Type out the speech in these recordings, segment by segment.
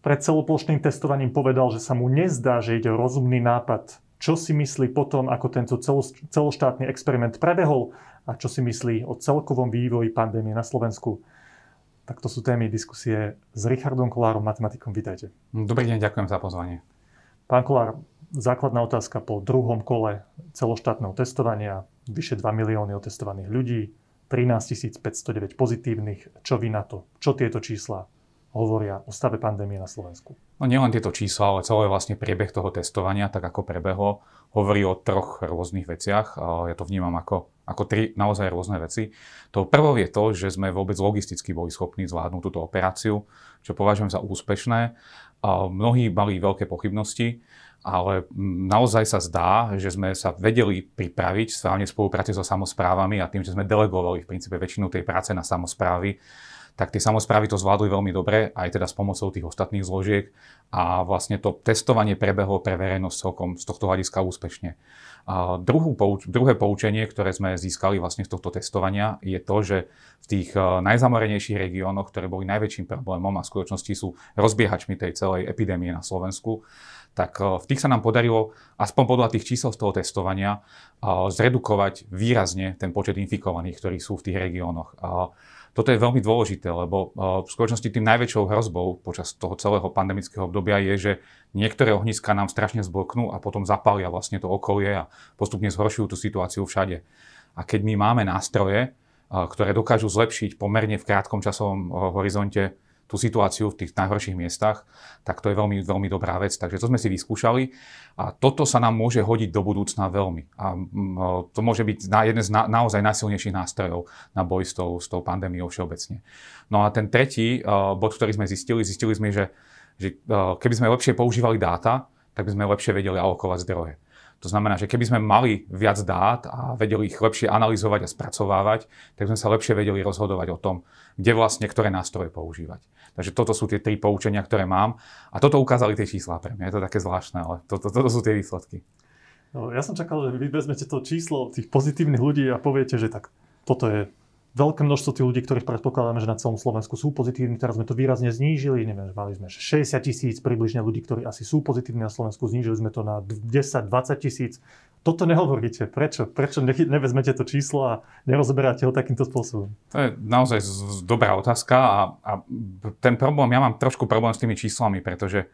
pred celoplošným testovaním povedal, že sa mu nezdá, že ide o rozumný nápad. Čo si myslí potom, ako tento celoštátny experiment prebehol a čo si myslí o celkovom vývoji pandémie na Slovensku? Tak to sú témy diskusie s Richardom Kolárom, matematikom. Vítajte. Dobrý deň, ďakujem za pozvanie. Pán Kolár, základná otázka po druhom kole celoštátneho testovania. Vyše 2 milióny otestovaných ľudí, 13 509 pozitívnych. Čo vy na to? Čo tieto čísla hovoria o stave pandémie na Slovensku? No nielen tieto čísla, ale celý vlastne priebeh toho testovania, tak ako prebehlo, hovorí o troch rôznych veciach. Ja to vnímam ako, ako tri naozaj rôzne veci. To prvou je to, že sme vôbec logisticky boli schopní zvládnuť túto operáciu, čo považujem za úspešné. Mnohí mali veľké pochybnosti, ale naozaj sa zdá, že sme sa vedeli pripraviť správne v spolupráci so samozprávami a tým, že sme delegovali v princípe väčšinu tej práce na samozprávy, tak tie samozprávy to zvládli veľmi dobre, aj teda s pomocou tých ostatných zložiek a vlastne to testovanie prebehlo pre verejnosť celkom z tohto hľadiska úspešne. A druhú, druhé poučenie, ktoré sme získali vlastne z tohto testovania, je to, že v tých e, najzamorenejších regiónoch, ktoré boli najväčším problémom a v skutočnosti sú rozbiehačmi tej celej epidémie na Slovensku, tak e, v tých sa nám podarilo, aspoň podľa tých čísel z toho testovania, e, zredukovať výrazne ten počet infikovaných, ktorí sú v tých regiónoch. Toto je veľmi dôležité, lebo v skutočnosti tým najväčšou hrozbou počas toho celého pandemického obdobia je, že niektoré ohniska nám strašne zblknú a potom zapália vlastne to okolie a postupne zhoršujú tú situáciu všade. A keď my máme nástroje, ktoré dokážu zlepšiť pomerne v krátkom časovom horizonte tú situáciu v tých najhorších miestach, tak to je veľmi, veľmi dobrá vec. Takže to sme si vyskúšali a toto sa nám môže hodiť do budúcna veľmi. A to môže byť na, jeden z na, naozaj najsilnejších nástrojov na boj s tou, s tou pandémiou všeobecne. No a ten tretí uh, bod, ktorý sme zistili, zistili sme, že, že uh, keby sme lepšie používali dáta, tak by sme lepšie vedeli alokovať zdroje. To znamená, že keby sme mali viac dát a vedeli ich lepšie analyzovať a spracovávať, tak sme sa lepšie vedeli rozhodovať o tom, kde vlastne ktoré nástroje používať. Takže toto sú tie tri poučenia, ktoré mám. A toto ukázali tie čísla pre mňa. Je to také zvláštne, ale toto, toto sú tie výsledky. No, ja som čakal, že vy vezmete to číslo tých pozitívnych ľudí a poviete, že tak toto je veľké množstvo tých ľudí, ktorých predpokladáme, že na celom Slovensku sú pozitívni. Teraz sme to výrazne znížili. Neviem, mali sme 60 tisíc približne ľudí, ktorí asi sú pozitívni na Slovensku. Znížili sme to na 10-20 tisíc. Toto nehovoríte. Prečo? Prečo nevezmete to číslo a nerozoberáte ho takýmto spôsobom? To je naozaj dobrá otázka a, a ten problém, ja mám trošku problém s tými číslami, pretože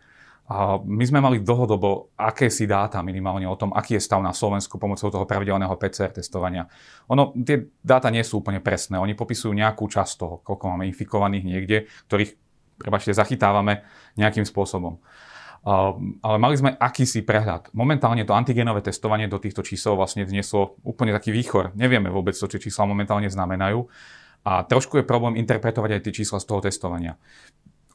a my sme mali dlhodobo akési dáta minimálne o tom, aký je stav na Slovensku pomocou toho pravidelného PCR testovania. Ono, tie dáta nie sú úplne presné. Oni popisujú nejakú časť toho, koľko máme infikovaných niekde, ktorých, prebačte, zachytávame nejakým spôsobom. ale mali sme akýsi prehľad. Momentálne to antigenové testovanie do týchto čísel vlastne vnieslo úplne taký výchor. Nevieme vôbec, čo tie čísla momentálne znamenajú. A trošku je problém interpretovať aj tie čísla z toho testovania.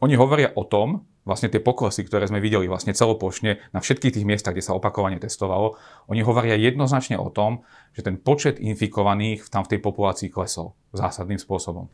Oni hovoria o tom, vlastne tie poklesy, ktoré sme videli vlastne celoplošne na všetkých tých miestach, kde sa opakovane testovalo, oni hovoria jednoznačne o tom, že ten počet infikovaných tam v tej populácii klesol zásadným spôsobom.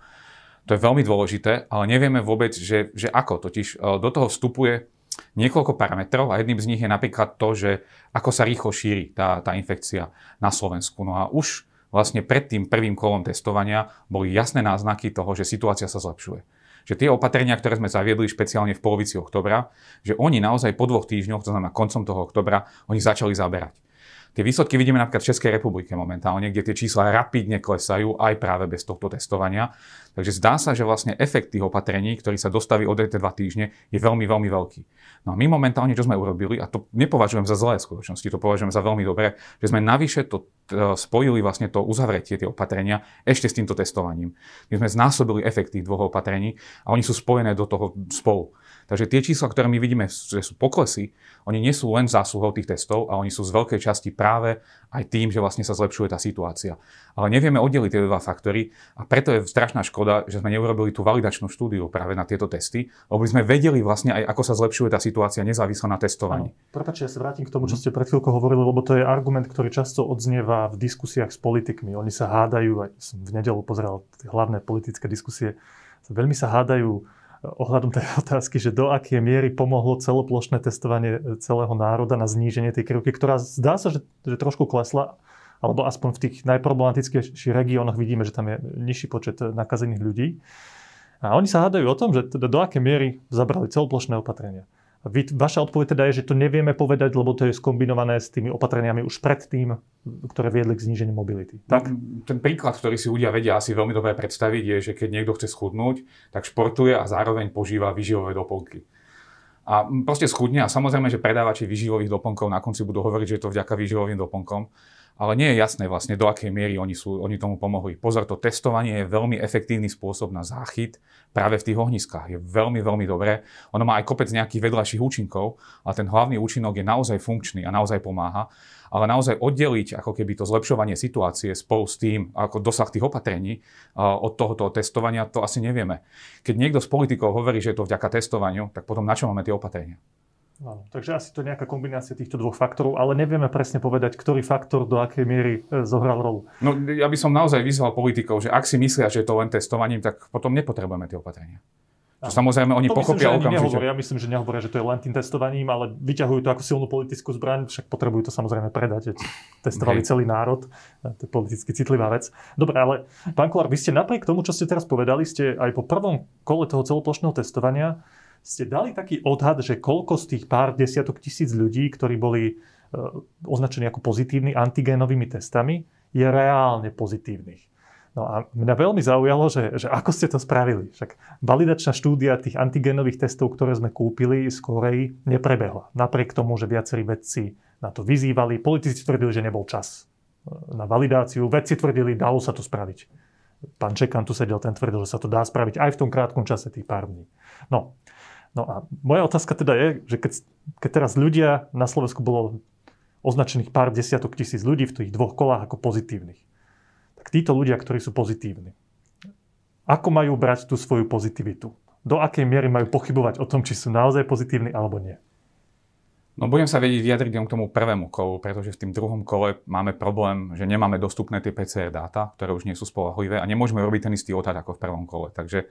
To je veľmi dôležité, ale nevieme vôbec, že, že ako. Totiž e, do toho vstupuje niekoľko parametrov a jedným z nich je napríklad to, že ako sa rýchlo šíri tá, tá infekcia na Slovensku. No a už vlastne pred tým prvým kolom testovania boli jasné náznaky toho, že situácia sa zlepšuje že tie opatrenia, ktoré sme zaviedli špeciálne v polovici oktobra, že oni naozaj po dvoch týždňoch, to znamená koncom toho oktobra, oni začali zaberať. Tie výsledky vidíme napríklad v Českej republike momentálne, kde tie čísla rapidne klesajú aj práve bez tohto testovania. Takže zdá sa, že vlastne efekt tých opatrení, ktorý sa dostaví od dva týždne, je veľmi, veľmi veľký. No a my momentálne, čo sme urobili, a to nepovažujem za zlé skutočnosti, to považujem za veľmi dobré, že sme navyše to spojili vlastne to uzavretie, tie opatrenia, ešte s týmto testovaním. My sme znásobili efekt tých dvoch opatrení a oni sú spojené do toho spolu. Takže tie čísla, ktoré my vidíme, že sú poklesy, oni nie sú len zásluhou tých testov a oni sú z veľkej časti práve aj tým, že vlastne sa zlepšuje tá situácia. Ale nevieme oddeliť tie dva faktory a preto je strašná škoda, že sme neurobili tú validačnú štúdiu práve na tieto testy, lebo by sme vedeli vlastne aj, ako sa zlepšuje tá situácia nezávisle na testovaní. Prepačte, ja sa vrátim k tomu, čo ste pred chvíľkou hovorili, lebo to je argument, ktorý často odznieva v diskusiách s politikmi. Oni sa hádajú, aj som v nedelu pozeral hlavné politické diskusie, veľmi sa hádajú ohľadom tej otázky, že do akej miery pomohlo celoplošné testovanie celého národa na zníženie tej krivky, ktorá zdá sa, že, že trošku klesla, alebo aspoň v tých najproblematickejších regiónoch vidíme, že tam je nižší počet nakazených ľudí. A oni sa hádajú o tom, že teda do akej miery zabrali celoplošné opatrenia. Vaša odpoveď teda je, že to nevieme povedať, lebo to je skombinované s tými opatreniami už predtým, ktoré viedli k zníženiu mobility. Tak? No, ten príklad, ktorý si ľudia vedia asi veľmi dobre predstaviť, je, že keď niekto chce schudnúť, tak športuje a zároveň požíva výživové doplnky. A proste schudne a samozrejme, že predávači výživových doplnkov na konci budú hovoriť, že je to vďaka výživovým doplnkom ale nie je jasné vlastne, do akej miery oni, sú, oni tomu pomohli. Pozor, to testovanie je veľmi efektívny spôsob na záchyt práve v tých ohniskách. Je veľmi, veľmi dobré. Ono má aj kopec nejakých vedľajších účinkov, ale ten hlavný účinok je naozaj funkčný a naozaj pomáha. Ale naozaj oddeliť ako keby to zlepšovanie situácie spolu s tým, ako dosah tých opatrení od tohoto testovania, to asi nevieme. Keď niekto z politikov hovorí, že je to vďaka testovaniu, tak potom na čo máme tie opatrenia? Áno, takže asi to je nejaká kombinácia týchto dvoch faktorov, ale nevieme presne povedať, ktorý faktor do akej miery e, zohral rolu. No ja by som naozaj vyzval politikov, že ak si myslia, že je to len testovaním, tak potom nepotrebujeme tie opatrenia. Čo samozrejme oni to pochopia myslím, okamžite. Nehovoria, ja myslím, že nehovoria, že to je len tým testovaním, ale vyťahujú to ako silnú politickú zbraň, však potrebujú to samozrejme predať. Testovali Hej. celý národ, to je politicky citlivá vec. Dobre, ale pán Kolár, vy ste napriek tomu, čo ste teraz povedali, ste aj po prvom kole toho celoplošného testovania ste dali taký odhad, že koľko z tých pár desiatok tisíc ľudí, ktorí boli e, označení ako pozitívni antigénovými testami, je reálne pozitívnych. No a mňa veľmi zaujalo, že, že ako ste to spravili. Však validačná štúdia tých antigénových testov, ktoré sme kúpili z Koreji, neprebehla. Napriek tomu, že viacerí vedci na to vyzývali, politici tvrdili, že nebol čas e, na validáciu, vedci tvrdili, dalo sa to spraviť. Pán Čekan tu sedel, ten tvrdil, že sa to dá spraviť aj v tom krátkom čase, tých pár dní. No, No a moja otázka teda je, že keď, keď teraz ľudia na Slovensku bolo označených pár desiatok tisíc ľudí v tých dvoch kolách ako pozitívnych, tak títo ľudia, ktorí sú pozitívni, ako majú brať tú svoju pozitivitu? Do akej miery majú pochybovať o tom, či sú naozaj pozitívni alebo nie? No budem sa vedieť vyjadriť k tomu prvému kolu, pretože v tým druhom kole máme problém, že nemáme dostupné tie PCR dáta, ktoré už nie sú spolahlivé a nemôžeme robiť ten istý odhad ako v prvom kole. Takže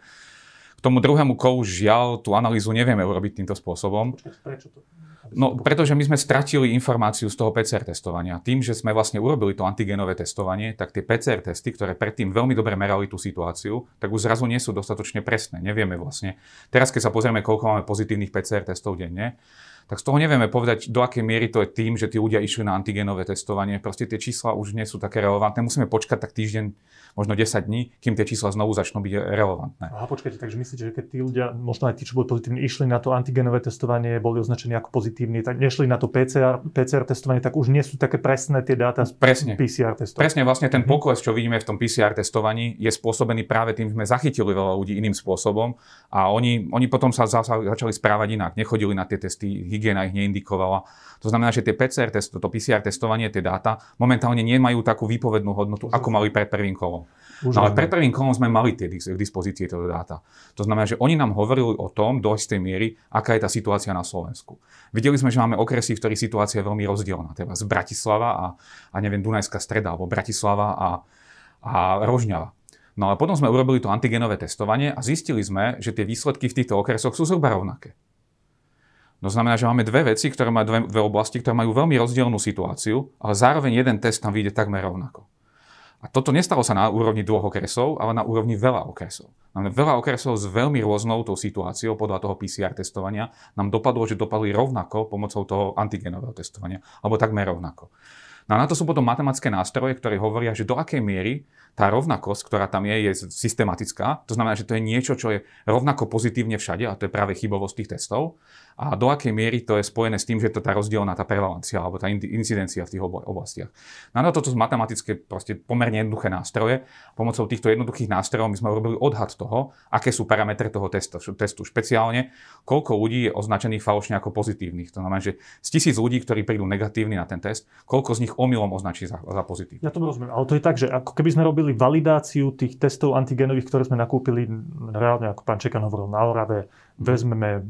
tomu druhému kolu žiaľ tú analýzu nevieme urobiť týmto spôsobom. Prečo to? No, pretože my sme stratili informáciu z toho PCR testovania. Tým, že sme vlastne urobili to antigenové testovanie, tak tie PCR testy, ktoré predtým veľmi dobre merali tú situáciu, tak už zrazu nie sú dostatočne presné. Nevieme vlastne. Teraz, keď sa pozrieme, koľko máme pozitívnych PCR testov denne, tak z toho nevieme povedať, do akej miery to je tým, že tí ľudia išli na antigenové testovanie. Proste tie čísla už nie sú také relevantné. Musíme počkať tak týždeň, možno 10 dní, kým tie čísla znovu začnú byť relevantné. Aha, počkajte, takže myslíte, že keď tí ľudia, možno aj tí, čo boli pozitívni, išli na to antigenové testovanie, boli označení ako pozitívni, tak nešli na to PCR, PCR testovanie, tak už nie sú také presné tie dáta z Presne. PCR testovania. Presne, vlastne ten mhm. pokles, čo vidíme v tom PCR testovaní, je spôsobený práve tým, že sme zachytili veľa ľudí iným spôsobom a oni, oni potom sa začali správať inak. Nechodili na tie testy hygiena ich neindikovala. To znamená, že tie PCR test, to PCR testovanie, tie dáta momentálne nemajú takú výpovednú hodnotu, ako mali pred prvým kolom. No ale pred prvým kolom sme mali tie k dispozície tieto dáta. To znamená, že oni nám hovorili o tom do istej miery, aká je tá situácia na Slovensku. Videli sme, že máme okresy, v ktorých situácia je veľmi rozdielna. Teda z Bratislava a, a neviem, Dunajská streda, alebo Bratislava a, a Rožňava. No ale potom sme urobili to antigenové testovanie a zistili sme, že tie výsledky v týchto okresoch sú zhruba rovnaké. To znamená, že máme dve veci, ktoré majú dve, dve oblasti, ktoré majú veľmi rozdielnú situáciu, ale zároveň jeden test tam vyjde takmer rovnako. A toto nestalo sa na úrovni dvoch okresov, ale na úrovni veľa okresov. Máme veľa okresov s veľmi rôznou tou situáciou podľa toho PCR testovania. Nám dopadlo, že dopadli rovnako pomocou toho antigenového testovania, alebo takmer rovnako. No a na to sú potom matematické nástroje, ktoré hovoria, že do akej miery tá rovnakosť, ktorá tam je, je systematická. To znamená, že to je niečo, čo je rovnako pozitívne všade, a to je práve chybovosť tých testov. A do akej miery to je spojené s tým, že to tá rozdielna tá prevalencia alebo tá incidencia v tých oblastiach. No a toto sú matematické proste pomerne jednoduché nástroje. Pomocou týchto jednoduchých nástrojov my sme urobili odhad toho, aké sú parametre toho testu, testu. Špeciálne, koľko ľudí je označených falošne ako pozitívnych. To znamená, že z tisíc ľudí, ktorí prídu negatívni na ten test, koľko z nich omylom označí za, za pozitívne. Ja to rozumiem, ale to je tak, že ako keby sme robili validáciu tých testov antigenových, ktoré sme nakúpili reálne, ako pán Čekan hovoril, na Orave, vezmeme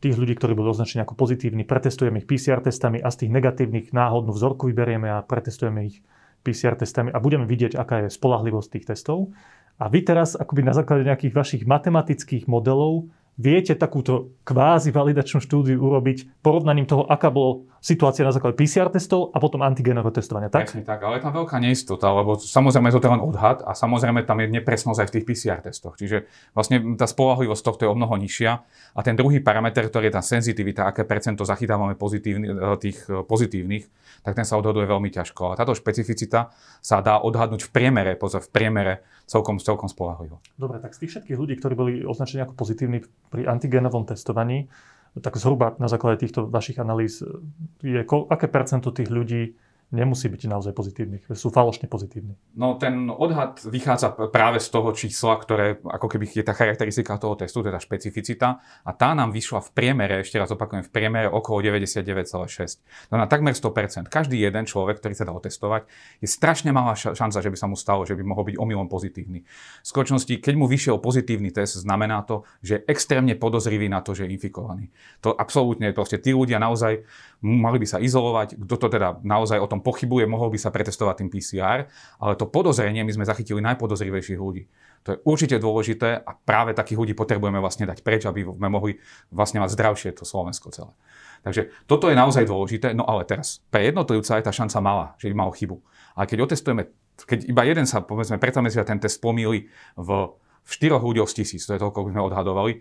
tých ľudí, ktorí boli označení ako pozitívni, pretestujeme ich PCR testami a z tých negatívnych náhodnú vzorku vyberieme a pretestujeme ich PCR testami a budeme vidieť, aká je spolahlivosť tých testov. A vy teraz akoby na základe nejakých vašich matematických modelov Viete takúto kvázi validačnú štúdiu urobiť porovnaním toho, aká bola situácia na základe PCR testov a potom antigenového testovania, tak? Presne tak, ale je tam veľká neistota, lebo samozrejme je to len odhad a samozrejme tam je nepresnosť aj v tých PCR testoch. Čiže vlastne tá spolahlivosť tohto je o mnoho nižšia. A ten druhý parameter, ktorý je tá senzitivita, aké percento zachytávame pozitívny, e, tých e, pozitívnych, tak ten sa odhaduje veľmi ťažko. A táto špecificita sa dá odhadnúť v priemere, pozor, v priemere celkom, celkom spolahlivo. Dobre, tak z tých všetkých ľudí, ktorí boli označení ako pozitívni pri antigenovom testovaní, tak zhruba na základe týchto vašich analýz je, aké percento tých ľudí nemusí byť naozaj pozitívnych, sú falošne pozitívni. No ten odhad vychádza práve z toho čísla, ktoré ako keby je tá charakteristika toho testu, teda špecificita a tá nám vyšla v priemere, ešte raz opakujem, v priemere okolo 99,6. No na takmer 100%. Každý jeden človek, ktorý sa dá otestovať, je strašne malá šanca, že by sa mu stalo, že by mohol byť omylom pozitívny. V skutočnosti, keď mu vyšiel pozitívny test, znamená to, že je extrémne podozrivý na to, že je infikovaný. To absolútne, proste tí ľudia naozaj mali by sa izolovať, kto to teda naozaj o tom pochybuje, mohol by sa pretestovať tým PCR, ale to podozrenie my sme zachytili najpodozrivejších ľudí. To je určite dôležité a práve takých ľudí potrebujeme vlastne dať preč, aby sme mohli vlastne mať zdravšie to Slovensko celé. Takže toto je naozaj dôležité, no ale teraz pre jednotlivca je tá šanca malá, že by mal chybu. Ale keď otestujeme, keď iba jeden sa, povedzme, že ten test pomýli v, v štyroch ľuďoch z tisíc, to je toľko, by sme odhadovali,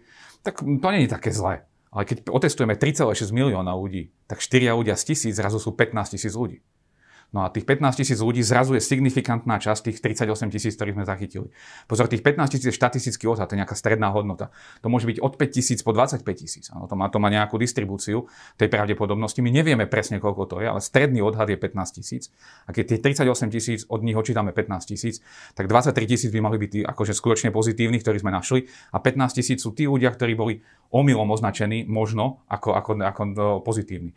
tak to nie je také zlé. Ale keď otestujeme 3,6 milióna ľudí, tak 4 ľudia z tisíc zrazu sú 15 tisíc ľudí. No a tých 15 tisíc ľudí zrazu je signifikantná časť tých 38 tisíc, ktorých sme zachytili. Pozor, tých 15 tisíc je štatistický odhad, to je nejaká stredná hodnota. To môže byť od 5 tisíc po 25 tisíc. To má, to má nejakú distribúciu tej pravdepodobnosti. My nevieme presne, koľko to je, ale stredný odhad je 15 tisíc. A keď tých 38 tisíc, od nich očítame 15 tisíc, tak 23 tisíc by mali byť tí akože skutočne pozitívni, ktorí sme našli. A 15 tisíc sú tí ľudia, ktorí boli omylom označení možno ako, ako, ako pozitívni.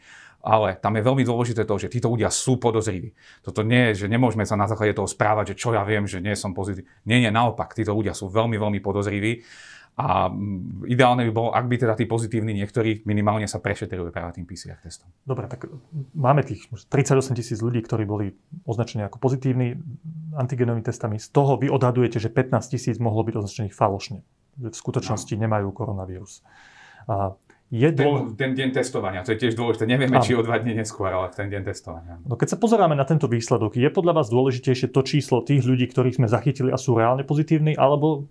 Ale tam je veľmi dôležité to, že títo ľudia sú podozriví. Toto nie je, že nemôžeme sa na základe toho správať, že čo ja viem, že nie som pozitívny. Nie, nie, naopak, títo ľudia sú veľmi, veľmi podozriví. A mm, ideálne by bolo, ak by teda tí pozitívni niektorí minimálne sa prešetrili práve tým PCR testom. Dobre, tak máme tých 38 tisíc ľudí, ktorí boli označení ako pozitívni antigenovými testami. Z toho vy odhadujete, že 15 tisíc mohlo byť označených falošne. V skutočnosti no. nemajú koronavírus. A jeden... Ten, deň testovania, to je tiež dôležité. Nevieme, či o dva dní neskôr, ale ten deň testovania. No keď sa pozeráme na tento výsledok, je podľa vás dôležitejšie to číslo tých ľudí, ktorých sme zachytili a sú reálne pozitívni, alebo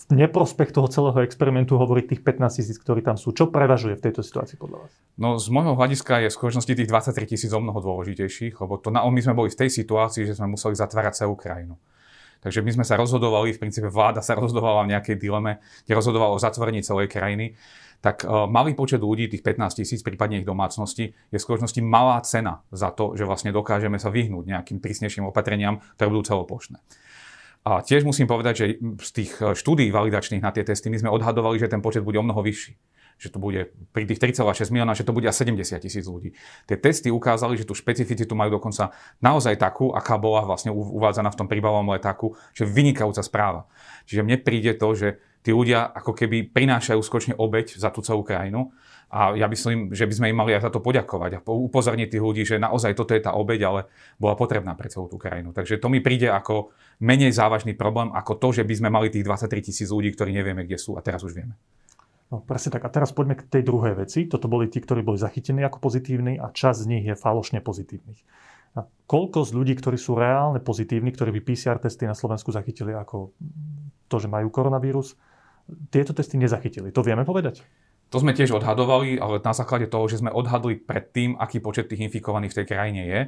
v neprospech toho celého experimentu hovoriť tých 15 tisíc, ktorí tam sú. Čo prevažuje v tejto situácii podľa vás? No z môjho hľadiska je v skutočnosti tých 23 tisíc o mnoho dôležitejších, lebo to na, my sme boli v tej situácii, že sme museli zatvárať celú krajinu. Takže my sme sa rozhodovali, v princípe vláda sa rozhodovala v nejakej dileme, kde rozhodovala o zatvorení celej krajiny tak uh, malý počet ľudí, tých 15 tisíc, prípadne ich domácnosti, je v skutočnosti malá cena za to, že vlastne dokážeme sa vyhnúť nejakým prísnejším opatreniam, ktoré budú celoplošné. A tiež musím povedať, že z tých e, štúdí validačných na tie testy my sme odhadovali, že ten počet bude o mnoho vyšší že to bude pri tých 3,6 milióna, že to bude asi 70 tisíc ľudí. Tie testy ukázali, že tú špecificitu majú dokonca naozaj takú, aká bola vlastne uvádzaná v tom príbalovom letáku, že vynikajúca správa. Čiže mne príde to, že tí ľudia ako keby prinášajú skočne obeď za tú celú krajinu. A ja myslím, že by sme im mali aj za to poďakovať a upozorniť tých ľudí, že naozaj toto je tá obeď, ale bola potrebná pre celú tú krajinu. Takže to mi príde ako menej závažný problém, ako to, že by sme mali tých 23 tisíc ľudí, ktorí nevieme, kde sú a teraz už vieme. No presne tak. A teraz poďme k tej druhej veci. Toto boli tí, ktorí boli zachytení ako pozitívni a časť z nich je falošne pozitívnych. A koľko z ľudí, ktorí sú reálne pozitívni, ktorí by PCR testy na Slovensku zachytili ako to, že majú koronavírus, tieto testy nezachytili. To vieme povedať? To sme tiež odhadovali, ale na základe toho, že sme odhadli predtým, aký počet tých infikovaných v tej krajine je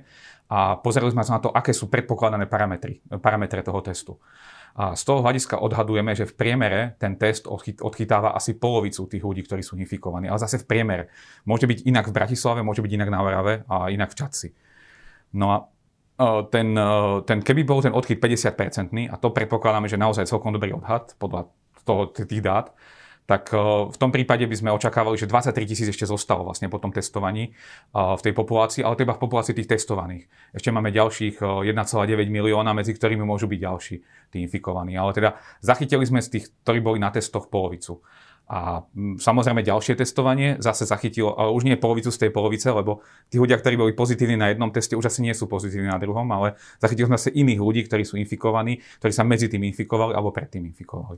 a pozerali sme sa na to, aké sú predpokladané parametry, parametre toho testu. A z toho hľadiska odhadujeme, že v priemere ten test odchytáva asi polovicu tých ľudí, ktorí sú infikovaní. Ale zase v priemere. Môže byť inak v Bratislave, môže byť inak na Orave a inak v Čadci. No a e, ten, e, ten, keby bol ten odchyt 50-percentný, a to predpokladáme, že naozaj celkom dobrý odhad podľa toho, tých dát, tak eh, v tom prípade by sme očakávali, že 23 tisíc ešte zostalo vlastne po tom testovaní eh, v tej populácii, ale to iba v populácii tých testovaných. Ešte máme ďalších 1,9 eh, milióna, medzi ktorými môžu byť ďalší tí infikovaní. Ale teda zachytili sme z tých, ktorí boli na testoch polovicu. A samozrejme ďalšie testovanie zase zachytilo, ale už nie polovicu z tej polovice, lebo tí ľudia, ktorí boli pozitívni na jednom teste, už asi nie sú pozitívni na druhom, ale zachytili sme zase iných ľudí, ktorí sú infikovaní, ktorí sa medzi tým infikovali alebo predtým infikovali.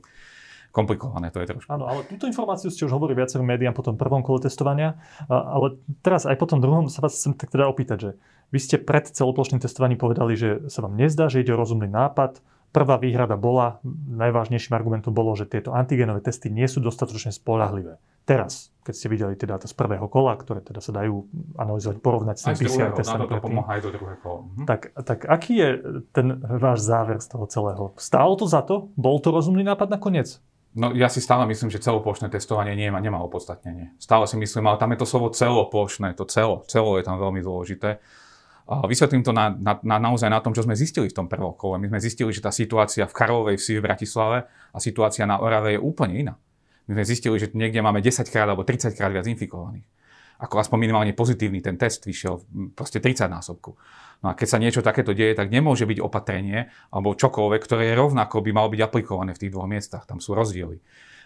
Komplikované to je trošku. Áno, ale túto informáciu ste už hovorili viacerým médiám po tom prvom kole testovania, ale teraz aj po tom druhom sa vás chcem tak teda opýtať, že vy ste pred celoplošným testovaním povedali, že sa vám nezdá, že ide o rozumný nápad. Prvá výhrada bola, najvážnejším argumentom bolo, že tieto antigenové testy nie sú dostatočne spolahlivé. Teraz, keď ste videli tie dáta z prvého kola, ktoré teda sa dajú analyzovať, porovnať s tým PCR testami. to pomáha aj do druhého kola. Mhm. Tak, tak aký je ten váš záver z toho celého? Stálo to za to? Bol to rozumný nápad nakoniec? No ja si stále myslím, že celoplošné testovanie nie, nemá opodstatnenie. Stále si myslím, ale tam je to slovo celoplošné, to celo, celo je tam veľmi dôležité. Vysvetlím to na, na, na, naozaj na tom, čo sme zistili v tom prvom kole. My sme zistili, že tá situácia v Karlovej vsi v Bratislave a situácia na Orave je úplne iná. My sme zistili, že niekde máme 10 krát alebo 30 krát viac infikovaných. Ako aspoň minimálne pozitívny ten test vyšiel proste 30 násobku. No a keď sa niečo takéto deje, tak nemôže byť opatrenie alebo čokoľvek, ktoré je rovnako by malo byť aplikované v tých dvoch miestach. Tam sú rozdiely.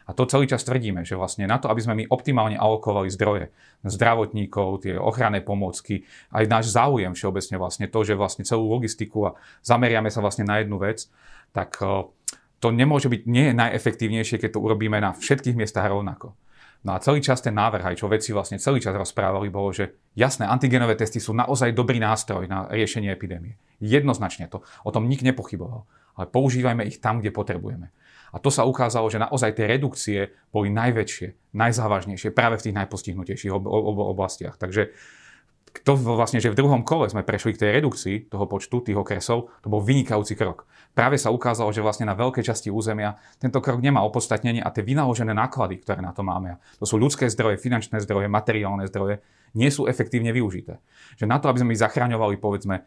A to celý čas tvrdíme, že vlastne na to, aby sme my optimálne alokovali zdroje zdravotníkov, tie ochranné pomôcky, aj náš záujem všeobecne vlastne to, že vlastne celú logistiku a zameriame sa vlastne na jednu vec, tak eh, to nemôže byť, nie je najefektívnejšie, keď to urobíme na všetkých miestach rovnako. No a celý čas ten návrh, aj čo veci vlastne celý čas rozprávali, bolo, že jasné, antigenové testy sú naozaj dobrý nástroj na riešenie epidémie. Jednoznačne to. O tom nik nepochyboval. Ale používajme ich tam, kde potrebujeme. A to sa ukázalo, že naozaj tie redukcie boli najväčšie, najzávažnejšie práve v tých najpostihnutejších ob- ob- oblastiach. Takže to vlastne, že v druhom kole sme prešli k tej redukcii toho počtu tých okresov, to bol vynikajúci krok. Práve sa ukázalo, že vlastne na veľkej časti územia tento krok nemá opodstatnenie a tie vynaložené náklady, ktoré na to máme, to sú ľudské zdroje, finančné zdroje, materiálne zdroje, nie sú efektívne využité. Že na to, aby sme ich zachraňovali, povedzme,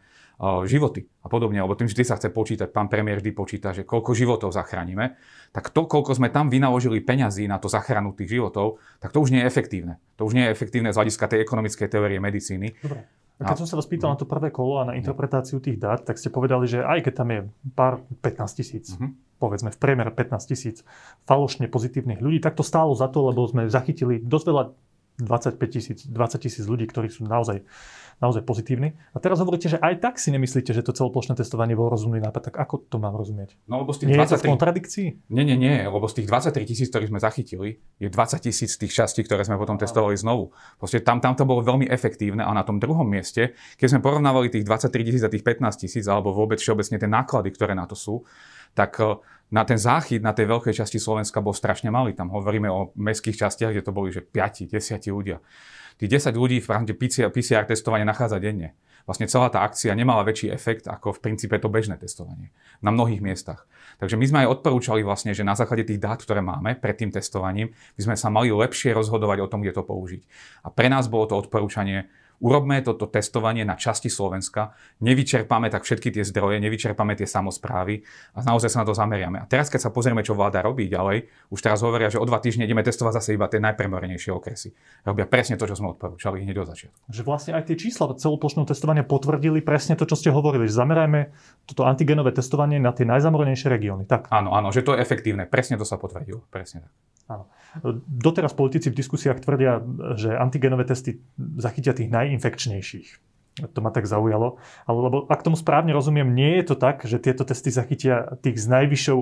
životy a podobne, lebo tým vždy sa chce počítať, pán premiér vždy počíta, že koľko životov zachránime, tak to, koľko sme tam vynaložili peňazí na to zachranu tých životov, tak to už nie je efektívne. To už nie je efektívne z hľadiska tej ekonomickej teórie medicíny. Dobre. A keď som sa vás pýtal na to prvé kolo a na interpretáciu tých dát, tak ste povedali, že aj keď tam je pár 15 tisíc, uh-huh. povedzme v priemere 15 tisíc falošne pozitívnych ľudí, tak to stálo za to, lebo sme zachytili dosť veľa 25 tisíc, 20 tisíc ľudí, ktorí sú naozaj naozaj pozitívny. A teraz hovoríte, že aj tak si nemyslíte, že to celoplošné testovanie bol rozumný nápad. Tak ako to mám rozumieť? No, lebo z tých nie 23... je to v kontradikcii? Nie, nie, nie, lebo z tých 23 tisíc, ktorých sme zachytili, je 20 tisíc tých častí, ktoré sme potom testovali znovu. Proste tam, tam to bolo veľmi efektívne a na tom druhom mieste, keď sme porovnávali tých 23 tisíc a tých 15 tisíc, alebo vôbec všeobecne tie náklady, ktoré na to sú, tak eh, na ten záchyt na tej veľkej časti Slovenska bol strašne malý. Tam hovoríme o mestských častiach, kde to boli že 5, 10 ľudia. Tých 10 ľudí v rámci PCR, PCR testovania nachádza denne vlastne celá tá akcia nemala väčší efekt ako v princípe to bežné testovanie na mnohých miestach. Takže my sme aj odporúčali vlastne, že na základe tých dát, ktoré máme pred tým testovaním, by sme sa mali lepšie rozhodovať o tom, kde to použiť. A pre nás bolo to odporúčanie Urobme toto testovanie na časti Slovenska, nevyčerpáme tak všetky tie zdroje, nevyčerpáme tie samozprávy a naozaj sa na to zameriame. A teraz, keď sa pozrieme, čo vláda robí ďalej, už teraz hovoria, že o dva týždne ideme testovať zase iba tie najpremornejšie okresy. Robia presne to, čo sme odporúčali hneď do začiatku. Že vlastne aj tie čísla celoplošného testovania potvrdili presne to, čo ste hovorili, že zamerajme toto antigenové testovanie na tie najzamornejšie regióny. Tak. Áno, áno, že to je efektívne. Presne to sa potvrdilo. Presne tak. Áno. Doteraz politici v diskusiách tvrdia, že antigenové testy zachytia tých najinfekčnejších. To ma tak zaujalo. Ale lebo ak tomu správne rozumiem, nie je to tak, že tieto testy zachytia tých s najvyššou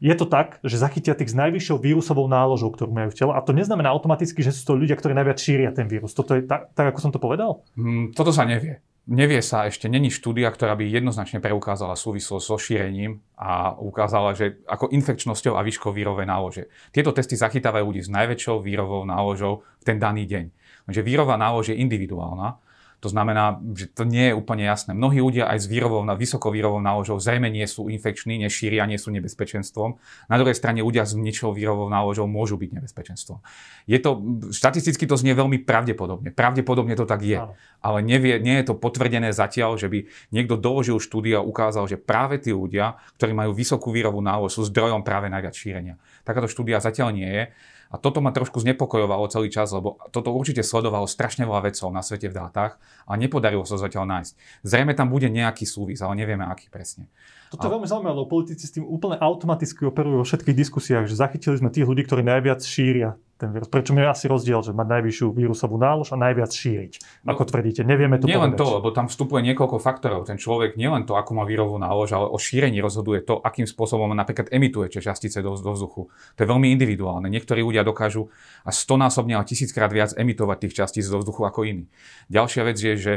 je to tak, že zachytia tých s najvyššou vírusovou náložou, ktorú majú v tele. A to neznamená automaticky, že sú to ľudia, ktorí najviac šíria ten vírus. Toto je tak, tak ako som to povedal? Mm, toto sa nevie nevie sa ešte, není štúdia, ktorá by jednoznačne preukázala súvislosť so šírením a ukázala, že ako infekčnosťou a výškou vírovej nálože. Tieto testy zachytávajú ľudí s najväčšou vírovou náložou v ten daný deň. Takže vírová nálož je individuálna to znamená, že to nie je úplne jasné. Mnohí ľudia aj s vírovou, vysokovírovou náložou zrejme nie sú infekční, nešíria, nie sú nebezpečenstvom. Na druhej strane ľudia s ničou vírovou náložou môžu byť nebezpečenstvom. Je to, štatisticky to znie veľmi pravdepodobne. Pravdepodobne to tak je. Ale nevie, nie je to potvrdené zatiaľ, že by niekto doložil štúdia a ukázal, že práve tí ľudia, ktorí majú vysokú vírovú nálož, sú zdrojom práve najviac šírenia. Takáto štúdia zatiaľ nie je. A toto ma trošku znepokojovalo celý čas, lebo toto určite sledovalo strašne veľa vecov na svete v dátach a nepodarilo sa zatiaľ nájsť. Zrejme tam bude nejaký súvis, ale nevieme aký presne. Toto je veľmi zaujímavé, lebo politici s tým úplne automaticky operujú vo všetkých diskusiách, že zachytili sme tých ľudí, ktorí najviac šíria ten vírus. Prečo je asi rozdiel, že mať najvyššiu vírusovú nálož a najviac šíriť, no, ako tvrdíte. Nevieme to Nielen povedať. to, lebo tam vstupuje niekoľko faktorov. Ten človek nielen to, ako má vírovú nálož, ale o šírení rozhoduje to, akým spôsobom napríklad emituje častice do, do vzduchu. To je veľmi individuálne. Niektorí ľudia dokážu až stonásobne a tisíckrát viac emitovať tých častíc do vzduchu ako iní. Ďalšia vec je, že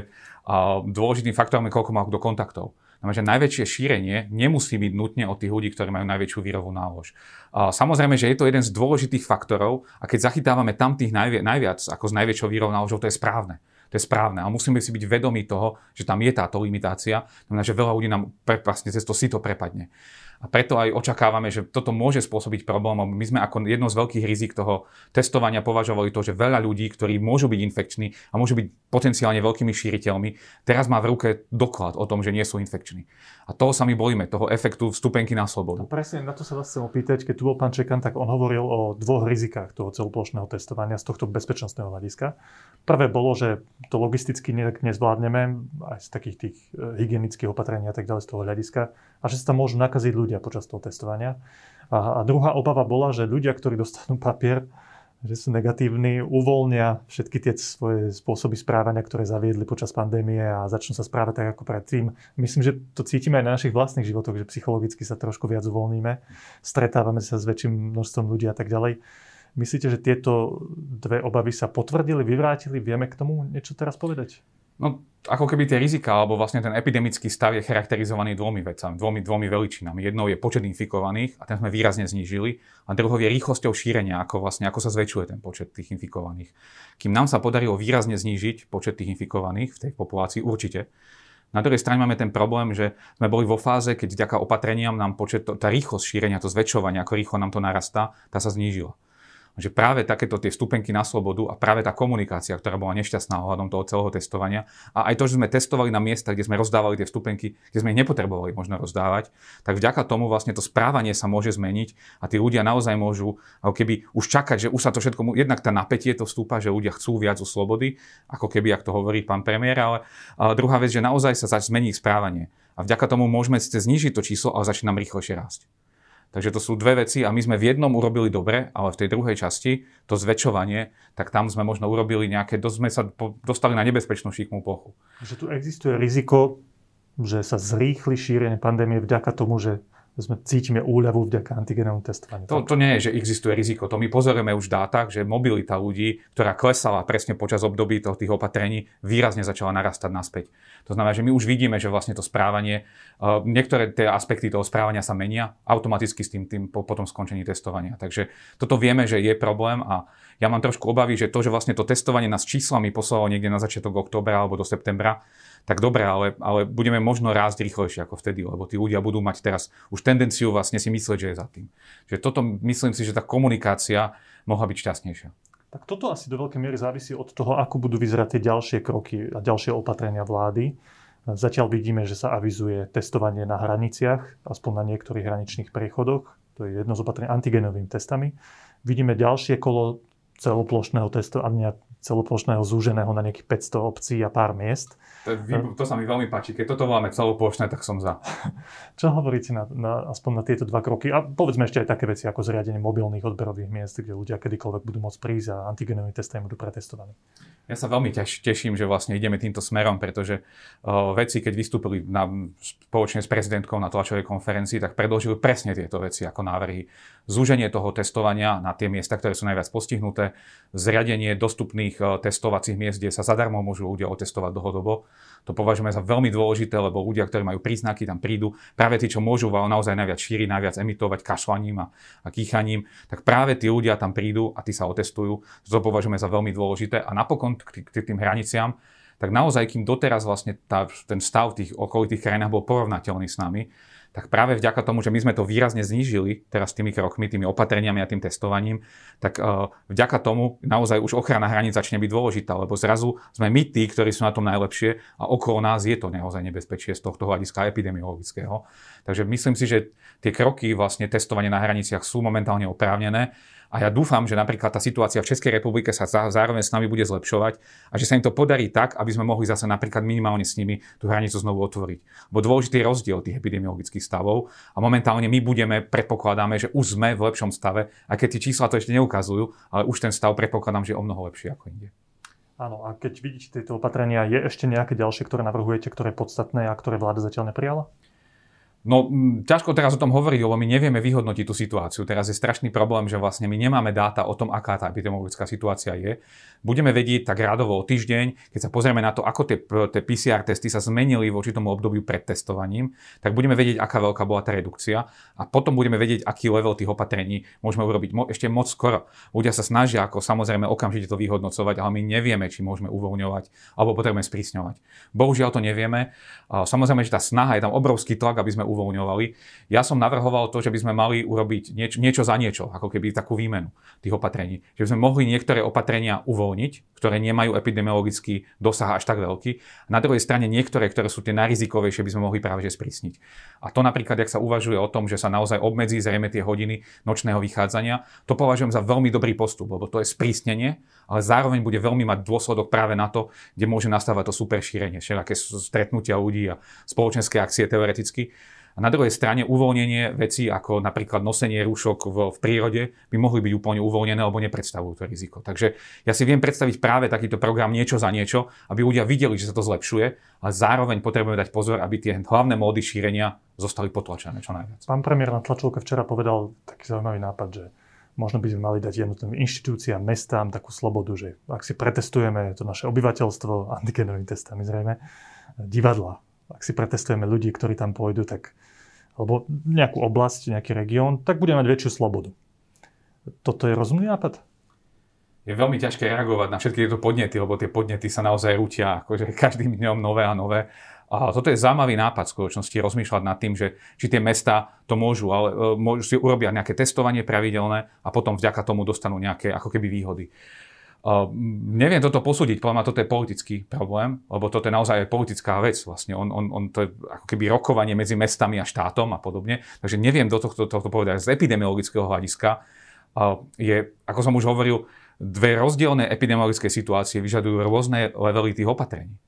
a, dôležitým faktorom je, koľko má do kontaktov. Znamená, že najväčšie šírenie nemusí byť nutne od tých ľudí, ktorí majú najväčšiu výrovú nálož. Samozrejme, že je to jeden z dôležitých faktorov a keď zachytávame tam tých najvi- najviac ako s najväčšou výrovou náložou, to je správne. To je správne. A musíme si byť vedomí toho, že tam je táto limitácia. Znamená, že veľa ľudí nám pre, vlastne cez to si to prepadne. A preto aj očakávame, že toto môže spôsobiť problém. My sme ako jedno z veľkých rizik toho testovania považovali to, že veľa ľudí, ktorí môžu byť infekční a môžu byť potenciálne veľkými šíriteľmi, teraz má v ruke doklad o tom, že nie sú infekční. A toho sa my bojíme, toho efektu vstupenky na slobodu. No presne, na to sa vás chcem opýtať. Keď tu bol pán Čekan, tak on hovoril o dvoch rizikách toho celoplošného testovania z tohto bezpečnostného hľadiska. Prvé bolo, že to logisticky nezvládneme, aj z takých tých e, hygienických opatrení a tak ďalej z toho hľadiska, a že sa tam môžu nakaziť ľudia počas toho testovania. A, a druhá obava bola, že ľudia, ktorí dostanú papier, že sú negatívni, uvoľnia všetky tie svoje spôsoby správania, ktoré zaviedli počas pandémie a začnú sa správať tak ako predtým. Myslím, že to cítime aj na našich vlastných životoch, že psychologicky sa trošku viac uvoľníme, stretávame sa s väčším množstvom ľudí a tak ďalej. Myslíte, že tieto dve obavy sa potvrdili, vyvrátili? Vieme k tomu niečo teraz povedať? No, ako keby tie rizika, alebo vlastne ten epidemický stav je charakterizovaný dvomi vecami, dvomi, dvomi veličinami. Jednou je počet infikovaných a ten sme výrazne znížili a druhou je rýchlosťou šírenia, ako, vlastne, ako sa zväčšuje ten počet tých infikovaných. Kým nám sa podarilo výrazne znížiť počet tých infikovaných v tej populácii, určite. Na druhej strane máme ten problém, že sme boli vo fáze, keď vďaka opatreniam nám počet, tá rýchlosť šírenia, to zväčšovanie, ako rýchlo nám to narastá, tá sa znížila že práve takéto tie vstupenky na slobodu a práve tá komunikácia, ktorá bola nešťastná ohľadom toho celého testovania a aj to, že sme testovali na miesta, kde sme rozdávali tie vstupenky, kde sme ich nepotrebovali možno rozdávať, tak vďaka tomu vlastne to správanie sa môže zmeniť a tí ľudia naozaj môžu ako keby už čakať, že už sa to všetko, jednak tá napätie to vstúpa, že ľudia chcú viac u slobody, ako keby, ak to hovorí pán premiér, ale, druhá vec, že naozaj sa zmení správanie. A vďaka tomu môžeme znižiť to číslo, ale začne nám rýchlejšie rásť. Takže to sú dve veci a my sme v jednom urobili dobre, ale v tej druhej časti, to zväčšovanie, tak tam sme možno urobili nejaké, dosť sme sa dostali na nebezpečnú šikmú plochu. Že tu existuje riziko, že sa zrýchli šírenie pandémie vďaka tomu, že sme cítime úľavu vďaka antigenovom testovaniu. To, to nie je, že existuje riziko. To my pozorujeme už v dátach, že mobilita ľudí, ktorá klesala presne počas období toho, tých opatrení, výrazne začala narastať naspäť. To znamená, že my už vidíme, že vlastne to správanie, uh, niektoré tie aspekty toho správania sa menia automaticky s tým, tým po, po tom skončení testovania. Takže toto vieme, že je problém a ja mám trošku obavy, že to, že vlastne to testovanie nás číslami poslalo niekde na začiatok oktobra alebo do septembra, tak dobre, ale, ale budeme možno rásť rýchlejšie ako vtedy, lebo tí ľudia budú mať teraz už tendenciu vlastne si myslieť, že je za tým. Že toto myslím si, že tá komunikácia mohla byť šťastnejšia. Tak toto asi do veľkej miery závisí od toho, ako budú vyzerať tie ďalšie kroky a ďalšie opatrenia vlády. Zatiaľ vidíme, že sa avizuje testovanie na hraniciach, aspoň na niektorých hraničných priechodoch. To je jedno z opatrení antigenovými testami. Vidíme ďalšie kolo celoplošného testovania celoplošného zúženého na nejakých 500 obcí a pár miest. To, to sa mi veľmi páči. Keď toto máme celoplošné, tak som za. Čo hovoríte na, na, aspoň na tieto dva kroky? A povedzme ešte aj také veci ako zriadenie mobilných odberových miest, kde ľudia kedykoľvek budú môcť prísť a antigenovými testami budú pretestovaní. Ja sa veľmi teš, teším, že vlastne ideme týmto smerom, pretože uh, veci, keď vystúpili na, spoločne s prezidentkou na tlačovej konferencii, tak predložili presne tieto veci ako návrhy. Zúženie toho testovania na tie miesta, ktoré sú najviac postihnuté, zriadenie dostupných uh, testovacích miest, kde sa zadarmo môžu ľudia otestovať dlhodobo. To považujeme za veľmi dôležité, lebo ľudia, ktorí majú príznaky, tam prídu. Práve tí, čo môžu naozaj najviac šíriť, najviac emitovať kašľaním a, a kýchaním, tak práve tí ľudia tam prídu a tí sa otestujú. To považujeme za veľmi dôležité. A napokon k, k tým hraniciam, tak naozaj, kým doteraz vlastne tá, ten stav v tých okolitých krajinách bol porovnateľný s nami, tak práve vďaka tomu, že my sme to výrazne znížili teraz tými krokmi, tými opatreniami a tým testovaním, tak uh, vďaka tomu naozaj už ochrana hraníc začne byť dôležitá, lebo zrazu sme my tí, ktorí sú na tom najlepšie a okolo nás je to naozaj nebezpečie z tohto hľadiska epidemiologického. Takže myslím si, že tie kroky vlastne testovanie na hraniciach sú momentálne oprávnené A ja dúfam, že napríklad tá situácia v Českej republike sa zároveň s nami bude zlepšovať a že sa im to podarí tak, aby sme mohli zase napríklad minimálne s nimi tú hranicu znovu otvoriť. Bo dôležitý rozdiel tých epidemiologických stavov a momentálne my budeme, predpokladáme, že už sme v lepšom stave, a keď tie čísla to ešte neukazujú, ale už ten stav predpokladám, že je o mnoho lepší ako inde. Áno, a keď vidíte tieto opatrenia, je ešte nejaké ďalšie, ktoré navrhujete, ktoré je podstatné a ktoré vláda zatiaľ neprijala? No, ťažko teraz o tom hovoriť, lebo my nevieme vyhodnotiť tú situáciu. Teraz je strašný problém, že vlastne my nemáme dáta o tom, aká tá epidemiologická situácia je. Budeme vedieť tak rádovo o týždeň, keď sa pozrieme na to, ako tie, tie PCR testy sa zmenili voči tomu obdobiu pred testovaním, tak budeme vedieť, aká veľká bola tá redukcia a potom budeme vedieť, aký level tých opatrení môžeme urobiť mo- ešte moc skoro. Ľudia sa snažia ako samozrejme okamžite to vyhodnocovať, ale my nevieme, či môžeme uvoľňovať alebo potrebujeme sprísňovať. Bohužiaľ to nevieme. Samozrejme, že tá snaha je tam obrovský tlak, aby sme uvoľňovali. Ja som navrhoval to, že by sme mali urobiť nieč, niečo za niečo, ako keby takú výmenu tých opatrení. Že by sme mohli niektoré opatrenia uvoľniť, ktoré nemajú epidemiologický dosah až tak veľký. Na druhej strane niektoré, ktoré sú tie najrizikovejšie, by sme mohli práve že sprísniť. A to napríklad, ak sa uvažuje o tom, že sa naozaj obmedzí zrejme tie hodiny nočného vychádzania, to považujem za veľmi dobrý postup, lebo to je sprísnenie, ale zároveň bude veľmi mať dôsledok práve na to, kde môže nastávať to super šírenie, všelijaké stretnutia ľudí a spoločenské akcie teoreticky. A na druhej strane uvoľnenie vecí ako napríklad nosenie rúšok v, v prírode by mohli byť úplne uvoľnené alebo nepredstavujú to riziko. Takže ja si viem predstaviť práve takýto program niečo za niečo, aby ľudia videli, že sa to zlepšuje, ale zároveň potrebujeme dať pozor, aby tie hlavné módy šírenia zostali potlačené čo najviac. Pán premiér na tlačovke včera povedal taký zaujímavý nápad, že možno by sme mali dať jednotlivým inštitúciám, mestám takú slobodu, že ak si pretestujeme to naše obyvateľstvo antigenovými testami zrejme, divadla, ak si pretestujeme ľudí, ktorí tam pôjdu, tak, alebo nejakú oblasť, nejaký región, tak budeme mať väčšiu slobodu. Toto je rozumný nápad? Je veľmi ťažké reagovať na všetky tieto podnety, lebo tie podnety sa naozaj rútia akože každým dňom nové a nové. A toto je zaujímavý nápad v skutočnosti rozmýšľať nad tým, že či tie mesta to môžu, ale e, môžu si urobia nejaké testovanie pravidelné a potom vďaka tomu dostanú nejaké ako keby výhody. Uh, neviem toto posúdiť, podľa mňa toto je politický problém, lebo toto je naozaj politická vec. Vlastne on, on, on to je ako keby rokovanie medzi mestami a štátom a podobne. Takže neviem do tohto, tohto povedať. Z epidemiologického hľadiska uh, je, ako som už hovoril, dve rozdielne epidemiologické situácie vyžadujú rôzne levely tých opatrení.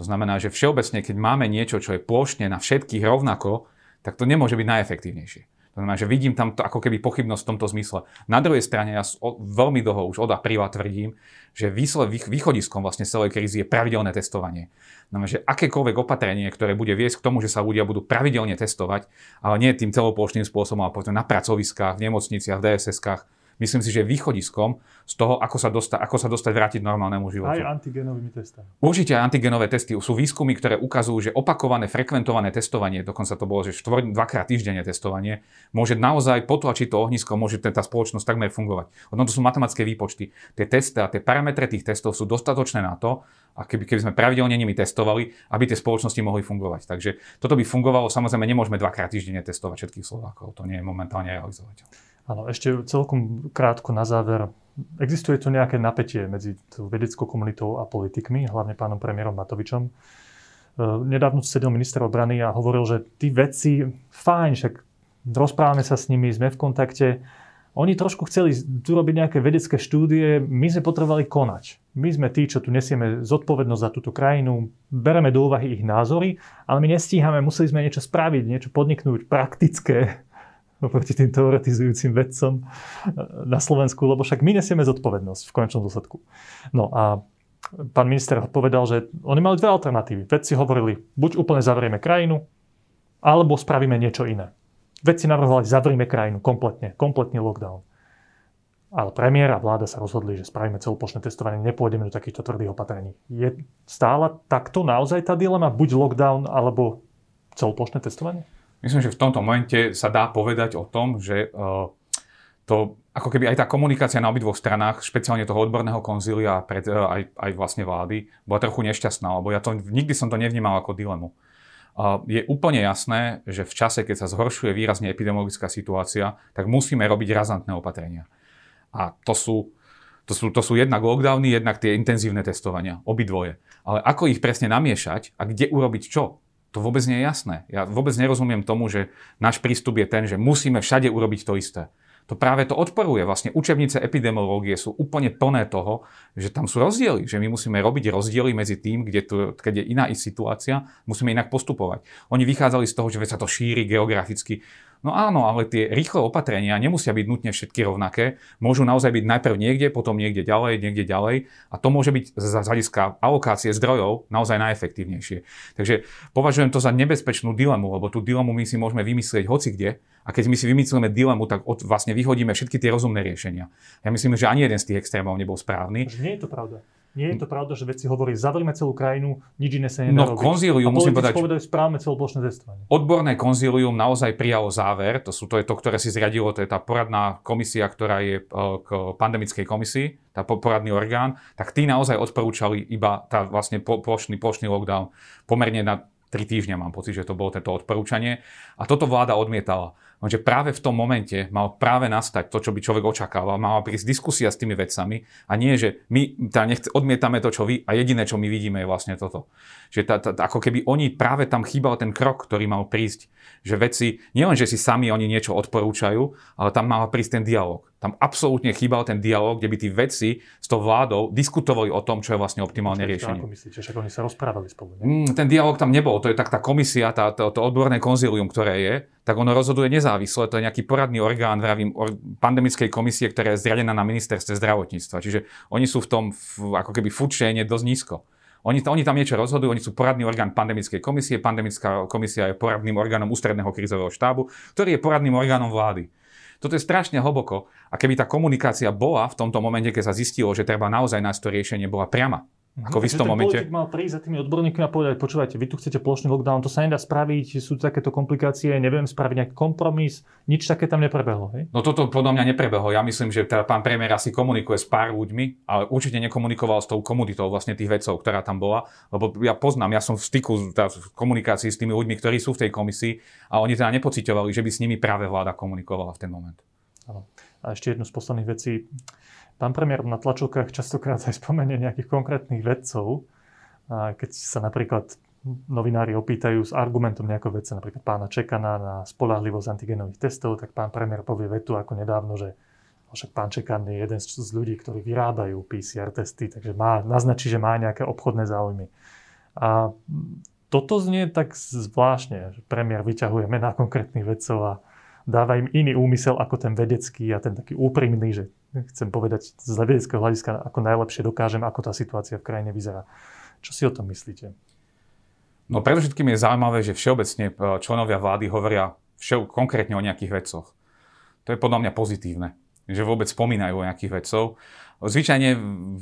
To znamená, že všeobecne, keď máme niečo, čo je plošne na všetkých rovnako, tak to nemôže byť najefektívnejšie. To znamená, že vidím tam to ako keby pochybnosť v tomto zmysle. Na druhej strane ja veľmi dlho už od apríla tvrdím, že východiskom vlastne celej krízy je pravidelné testovanie. Znamená, že akékoľvek opatrenie, ktoré bude viesť k tomu, že sa ľudia budú pravidelne testovať, ale nie tým celoplošným spôsobom, ale povedzme na pracoviskách, v nemocniciach, v DSS-kách, myslím si, že východiskom z toho, ako sa, dosta, ako sa dostať vrátiť normálnemu životu. Aj antigenovými testami. Určite aj antigenové testy. Sú výskumy, ktoré ukazujú, že opakované, frekventované testovanie, dokonca to bolo, že štvor, dvakrát týždenne testovanie, môže naozaj potlačiť to ohnisko, môže tá spoločnosť takmer fungovať. Ono to sú matematické výpočty. Tie testy a tie parametre tých testov sú dostatočné na to, a keby, keby sme pravidelne nimi testovali, aby tie spoločnosti mohli fungovať. Takže toto by fungovalo, samozrejme nemôžeme dvakrát týždenne testovať všetkých Slovákov, to nie je momentálne realizovateľné. Áno, ešte celkom krátko na záver. Existuje tu nejaké napätie medzi vedeckou komunitou a politikmi, hlavne pánom premiérom Matovičom. E, nedávno sedel minister obrany a hovoril, že tí vedci, fajn, však rozprávame sa s nimi, sme v kontakte. Oni trošku chceli urobiť nejaké vedecké štúdie, my sme potrebovali konať. My sme tí, čo tu nesieme zodpovednosť za túto krajinu, bereme do úvahy ich názory, ale my nestíhame, museli sme niečo spraviť, niečo podniknúť praktické, oproti tým teoretizujúcim vedcom na Slovensku, lebo však my nesieme zodpovednosť v konečnom dôsledku. No a pán minister povedal, že oni mali dve alternatívy. Vedci hovorili, buď úplne zavrieme krajinu, alebo spravíme niečo iné. Vedci navrhovali, zavrieme krajinu kompletne, kompletný lockdown. Ale premiér a vláda sa rozhodli, že spravíme celoplošné testovanie, nepôjdeme do takýchto tvrdých opatrení. Je stále takto naozaj tá dilema, buď lockdown, alebo celoplošné testovanie? Myslím, že v tomto momente sa dá povedať o tom, že uh, to ako keby aj tá komunikácia na obidvoch stranách, špeciálne toho odborného konzília pred, uh, aj, aj vlastne vlády, bola trochu nešťastná, lebo ja to, nikdy som to nevnímal ako dilemu. Je úplne jasné, že v čase, keď sa zhoršuje výrazne epidemiologická situácia, tak musíme robiť razantné opatrenia. A to sú, to sú, to sú jednak lockdowny, jednak tie intenzívne testovania, obidvoje. Ale ako ich presne namiešať a kde urobiť čo, to vôbec nie je jasné. Ja vôbec nerozumiem tomu, že náš prístup je ten, že musíme všade urobiť to isté. to práve to odporuje. Vlastne učebnice epidemiológie sú úplne plné toho, že tam sú rozdiely, že my musíme robiť rozdiely medzi tým, kde, tu, keď je iná situácia, musíme inak postupovať. Oni vychádzali z toho, že sa to šíri geograficky. No áno, ale tie rýchle opatrenia nemusia byť nutne všetky rovnaké. Môžu naozaj byť najprv niekde, potom niekde ďalej, niekde ďalej. A to môže byť z hľadiska alokácie zdrojov naozaj najefektívnejšie. Takže považujem to za nebezpečnú dilemu, lebo tú dilemu my si môžeme vymyslieť hoci kde. A keď my si vymyslíme dilemu, tak od, vlastne vyhodíme všetky tie rozumné riešenia. Ja myslím, že ani jeden z tých extrémov nebol správny. Nie je to pravda. Nie je to pravda, že vedci hovorí, zavrime celú krajinu, nič iné sa nedá No konzílium, musím povedať... povedať, správame celoplošné testovanie. Odborné konzílium naozaj prijalo záver, to, sú, to je to, ktoré si zriadilo, to je tá poradná komisia, ktorá je e, k pandemickej komisii, tá poradný orgán, tak tí naozaj odporúčali iba tá vlastne plošný, plošný lockdown pomerne na tri týždňa mám pocit, že to bolo tento odporúčanie. A toto vláda odmietala. Lenže práve v tom momente mal práve nastať to, čo by človek očakával. Mala prísť diskusia s tými vecami a nie, že my tá nechce, odmietame to, čo vy a jediné, čo my vidíme, je vlastne toto. Že tá, tá, ako keby oni práve tam chýbal ten krok, ktorý mal prísť. Že veci, nielen, že si sami oni niečo odporúčajú, ale tam mal prísť ten dialog. Tam absolútne chýbal ten dialog, kde by tí vedci s tou vládou diskutovali o tom, čo je vlastne optimálne riešenie. Ako myslíte, že oni sa rozprávali spolu? Mm, ten dialog tam nebol. To je tak tá komisia, tá, to, to odborné konzílium, ktoré je, tak ono rozhoduje nezávisle. To je nejaký poradný orgán, vravím, or, pandemickej komisie, ktorá je zriadená na ministerstve zdravotníctva. Čiže oni sú v tom v, ako keby fučenie dosť nízko. Oni, oni tam niečo rozhodujú, oni sú poradný orgán pandemickej komisie, pandemická komisia je poradným orgánom ústredného krízového štábu, ktorý je poradným orgánom vlády. Toto je strašne hlboko. A keby tá komunikácia bola v tomto momente, keď sa zistilo, že treba naozaj nájsť to riešenie, bola priama. Mhm. Ako v istom momente... mal prísť za tými odborníkmi a povedať, počúvajte, vy tu chcete plošný lockdown, to sa nedá spraviť, sú takéto komplikácie, neviem spraviť nejaký kompromis, nič také tam neprebehlo. Hej? No toto podľa mňa neprebehlo. Ja myslím, že teda pán premiér asi komunikuje s pár ľuďmi, ale určite nekomunikoval s tou komunitou vlastne tých vecov, ktorá tam bola. Lebo ja poznám, ja som v styku teda v komunikácii s tými ľuďmi, ktorí sú v tej komisii a oni teda nepocitovali, že by s nimi práve vláda komunikovala v ten moment. A ešte jednu z posledných vecí. Pán premiér na tlačovkách častokrát aj spomenie nejakých konkrétnych vedcov. Keď sa napríklad novinári opýtajú s argumentom nejakého vedca, napríklad pána Čekana na spolahlivosť antigenových testov, tak pán premiér povie vetu ako nedávno, že však pán Čekan je jeden z ľudí, ktorí vyrábajú PCR testy, takže má, naznačí, že má nejaké obchodné záujmy. A toto znie tak zvláštne, že premiér vyťahuje mená konkrétnych vedcov a dáva im iný úmysel ako ten vedecký a ten taký úprimný, že chcem povedať z vedeckého hľadiska, ako najlepšie dokážem, ako tá situácia v krajine vyzerá. Čo si o tom myslíte? No predovšetkým je zaujímavé, že všeobecne e, členovia vlády hovoria všel, konkrétne o nejakých vecoch. To je podľa mňa pozitívne, že vôbec spomínajú o nejakých vecov. Zvyčajne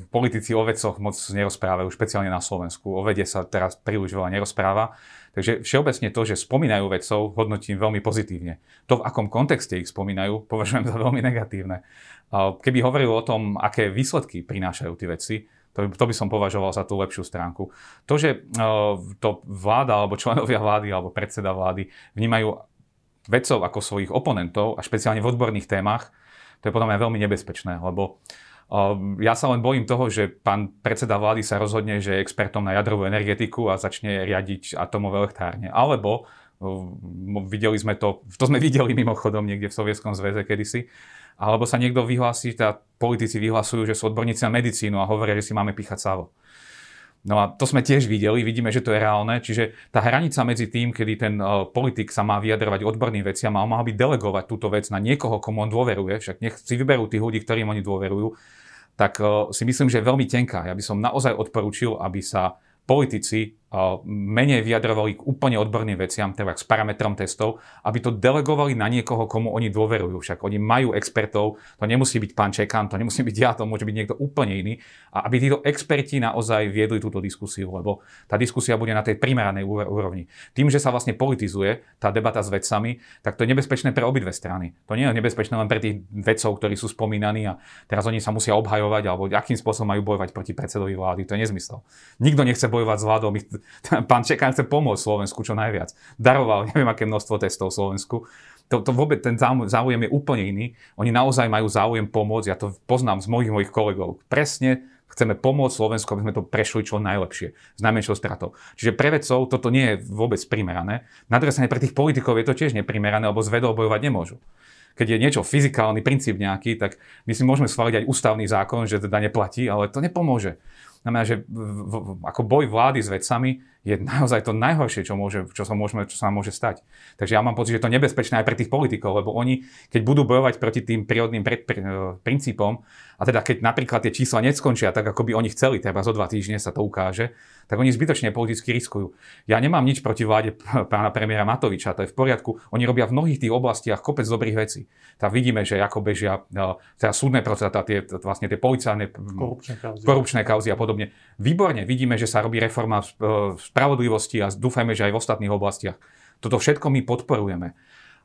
politici o vecoch moc nerozprávajú, špeciálne na Slovensku. O vede sa teraz príliš veľa nerozpráva. Takže všeobecne to, že spomínajú vedcov, hodnotím veľmi pozitívne. To, v akom kontexte ich spomínajú, považujem za veľmi negatívne. Keby hovoril o tom, aké výsledky prinášajú tie veci, to, to by som považoval za tú lepšiu stránku. To, že to vláda, alebo členovia vlády, alebo predseda vlády vnímajú vedcov ako svojich oponentov, a špeciálne v odborných témach, to je podľa mňa veľmi nebezpečné, lebo ja sa len bojím toho, že pán predseda vlády sa rozhodne, že je expertom na jadrovú energetiku a začne riadiť atomové elektrárne. Alebo videli sme to, to sme videli mimochodom niekde v Sovietskom zväze kedysi, alebo sa niekto vyhlási, teda politici vyhlasujú, že sú odborníci na medicínu a hovoria, že si máme píchať savo. No a to sme tiež videli, vidíme, že to je reálne, čiže tá hranica medzi tým, kedy ten uh, politik sa má vyjadrovať odborným veciam a on má byť delegovať túto vec na niekoho, komu on dôveruje, však nech si vyberú tých ľudí, ktorým oni dôverujú, tak uh, si myslím, že je veľmi tenká. Ja by som naozaj odporúčil, aby sa politici menej vyjadrovali k úplne odborným veciam, teda s parametrom testov, aby to delegovali na niekoho, komu oni dôverujú. Však oni majú expertov, to nemusí byť pán Čekan, to nemusí byť ja, to môže byť niekto úplne iný. A aby títo experti naozaj viedli túto diskusiu, lebo tá diskusia bude na tej primeranej úrovni. Tým, že sa vlastne politizuje tá debata s vedcami, tak to je nebezpečné pre obidve strany. To nie je nebezpečné len pre tých vedcov, ktorí sú spomínaní a teraz oni sa musia obhajovať alebo akým spôsobom majú bojovať proti predsedovi vlády. To je nezmysel. Nikto nechce bojovať s vládou. pán Čekan chce pomôcť Slovensku čo najviac. Daroval neviem aké množstvo testov Slovensku. To, to vôbec ten záujem je úplne iný. Oni naozaj majú záujem pomôcť, ja to poznám z mojich mojich kolegov. Presne Chceme pomôcť Slovensku, aby sme to prešli čo najlepšie, s najmenšou stratou. Čiže pre vedcov toto nie je vôbec primerané. Na druhej strane pre tých politikov je to tiež neprimerané, lebo z vedou bojovať nemôžu keď je niečo fyzikálny princíp nejaký, tak my si môžeme schváliť aj ústavný zákon, že teda neplatí, ale to nepomôže. Znamená, že v, v, ako boj vlády s vedcami je naozaj to najhoršie, čo, môže, čo, sa môžeme, čo sa môže stať. Takže ja mám pocit, že to je nebezpečné aj pre tých politikov, lebo oni, keď budú bojovať proti tým prírodným pr- pr- princípom, a teda keď napríklad tie čísla neskončia tak, ako by oni chceli, treba zo dva týždne sa to ukáže, tak oni zbytočne politicky riskujú. Ja nemám nič proti vláde pána premiéra Matoviča, to je v poriadku. Oni robia v mnohých tých oblastiach kopec dobrých vecí. Tam vidíme, že ako bežia no, teda súdne procesy, tie, vlastne tie policajné korupčné kauzy. korupčné kauzy a podobne. Výborne vidíme, že sa robí reforma v spravodlivosti a dúfajme, že aj v ostatných oblastiach. Toto všetko my podporujeme.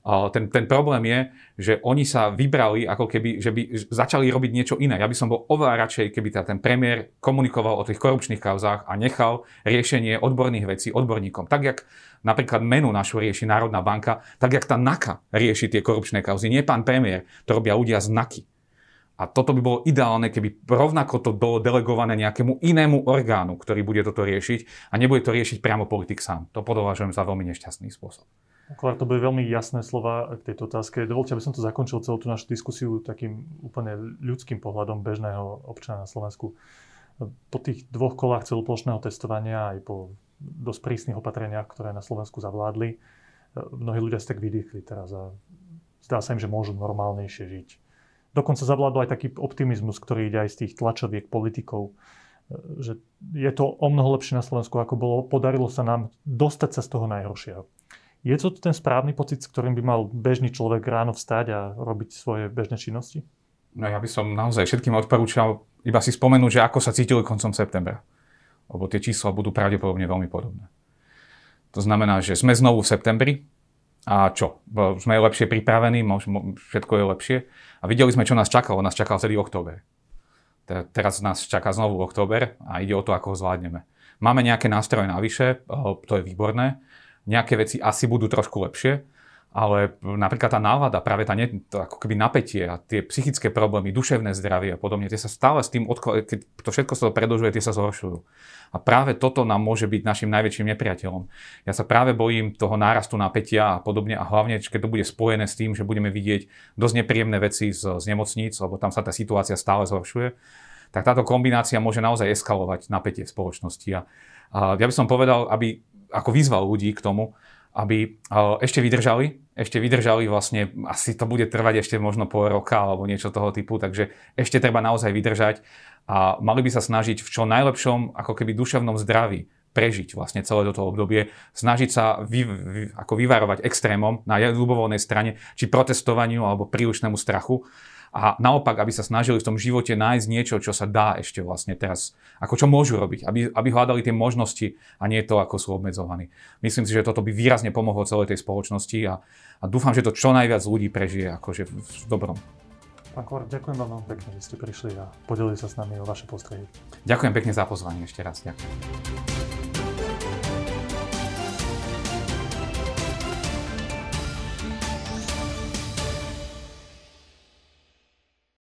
Ten, ten problém je, že oni sa vybrali, ako keby, že by začali robiť niečo iné. Ja by som bol oveľa radšej, keby teda ten premiér komunikoval o tých korupčných kauzách a nechal riešenie odborných vecí odborníkom. Tak, jak napríklad menu našu rieši Národná banka, tak, jak tá NAKA rieši tie korupčné kauzy. Nie pán premiér, to robia ľudia z NAKY. A toto by bolo ideálne, keby rovnako to bolo delegované nejakému inému orgánu, ktorý bude toto riešiť a nebude to riešiť priamo politik sám. To podovážujem za veľmi nešťastný spôsob. Kolár, to boli veľmi jasné slova k tejto otázke. Dovolte, aby som to zakončil celú tú našu diskusiu takým úplne ľudským pohľadom bežného občana na Slovensku. Po tých dvoch kolách celoplošného testovania aj po dosť prísnych opatreniach, ktoré na Slovensku zavládli, mnohí ľudia si tak vydýchli teraz a zdá sa im, že môžu normálnejšie žiť. Dokonca zavládol aj taký optimizmus, ktorý ide aj z tých tlačoviek politikov, že je to o mnoho lepšie na Slovensku, ako bolo. Podarilo sa nám dostať sa z toho najhoršieho. Je to ten správny pocit, s ktorým by mal bežný človek ráno vstať a robiť svoje bežné činnosti? No ja by som naozaj všetkým odporúčal iba si spomenúť, že ako sa cítili koncom septembra. Lebo tie čísla budú pravdepodobne veľmi podobné. To znamená, že sme znovu v septembri a čo? Sme lepšie pripravení, všetko je lepšie. A videli sme, čo nás čakalo. Nás čakal celý október. Teraz nás čaká znovu október a ide o to, ako ho zvládneme. Máme nejaké nástroje navyše, to je výborné nejaké veci asi budú trošku lepšie, ale napríklad tá nálada, práve tá, to ako keby napätie a tie psychické problémy, duševné zdravie a podobne, tie sa stále s tým, odko- keď to všetko sa to predlžuje, tie sa zhoršujú. A práve toto nám môže byť našim najväčším nepriateľom. Ja sa práve bojím toho nárastu napätia a podobne a hlavne, keď to bude spojené s tým, že budeme vidieť dosť nepríjemné veci z, z nemocníc, lebo tam sa tá situácia stále zhoršuje, tak táto kombinácia môže naozaj eskalovať napätie v spoločnosti. A, a ja by som povedal, aby ako vyzval ľudí k tomu, aby ešte vydržali, ešte vydržali vlastne, asi to bude trvať ešte možno pol roka alebo niečo toho typu, takže ešte treba naozaj vydržať a mali by sa snažiť v čo najlepšom ako keby duševnom zdraví prežiť vlastne celé toto obdobie, snažiť sa vy, vy, ako vyvarovať extrémom na ľubovoľnej strane, či protestovaniu alebo prílišnému strachu a naopak, aby sa snažili v tom živote nájsť niečo, čo sa dá ešte vlastne teraz, ako čo môžu robiť, aby, aby hľadali tie možnosti a nie to, ako sú obmedzovaní. Myslím si, že toto by výrazne pomohlo celej tej spoločnosti a, a dúfam, že to čo najviac ľudí prežije akože v, dobrom. Pán Kvár, ďakujem vám veľmi pekne, že ste prišli a podelili sa s nami o vaše postrehy. Ďakujem pekne za pozvanie ešte raz. Ďakujem.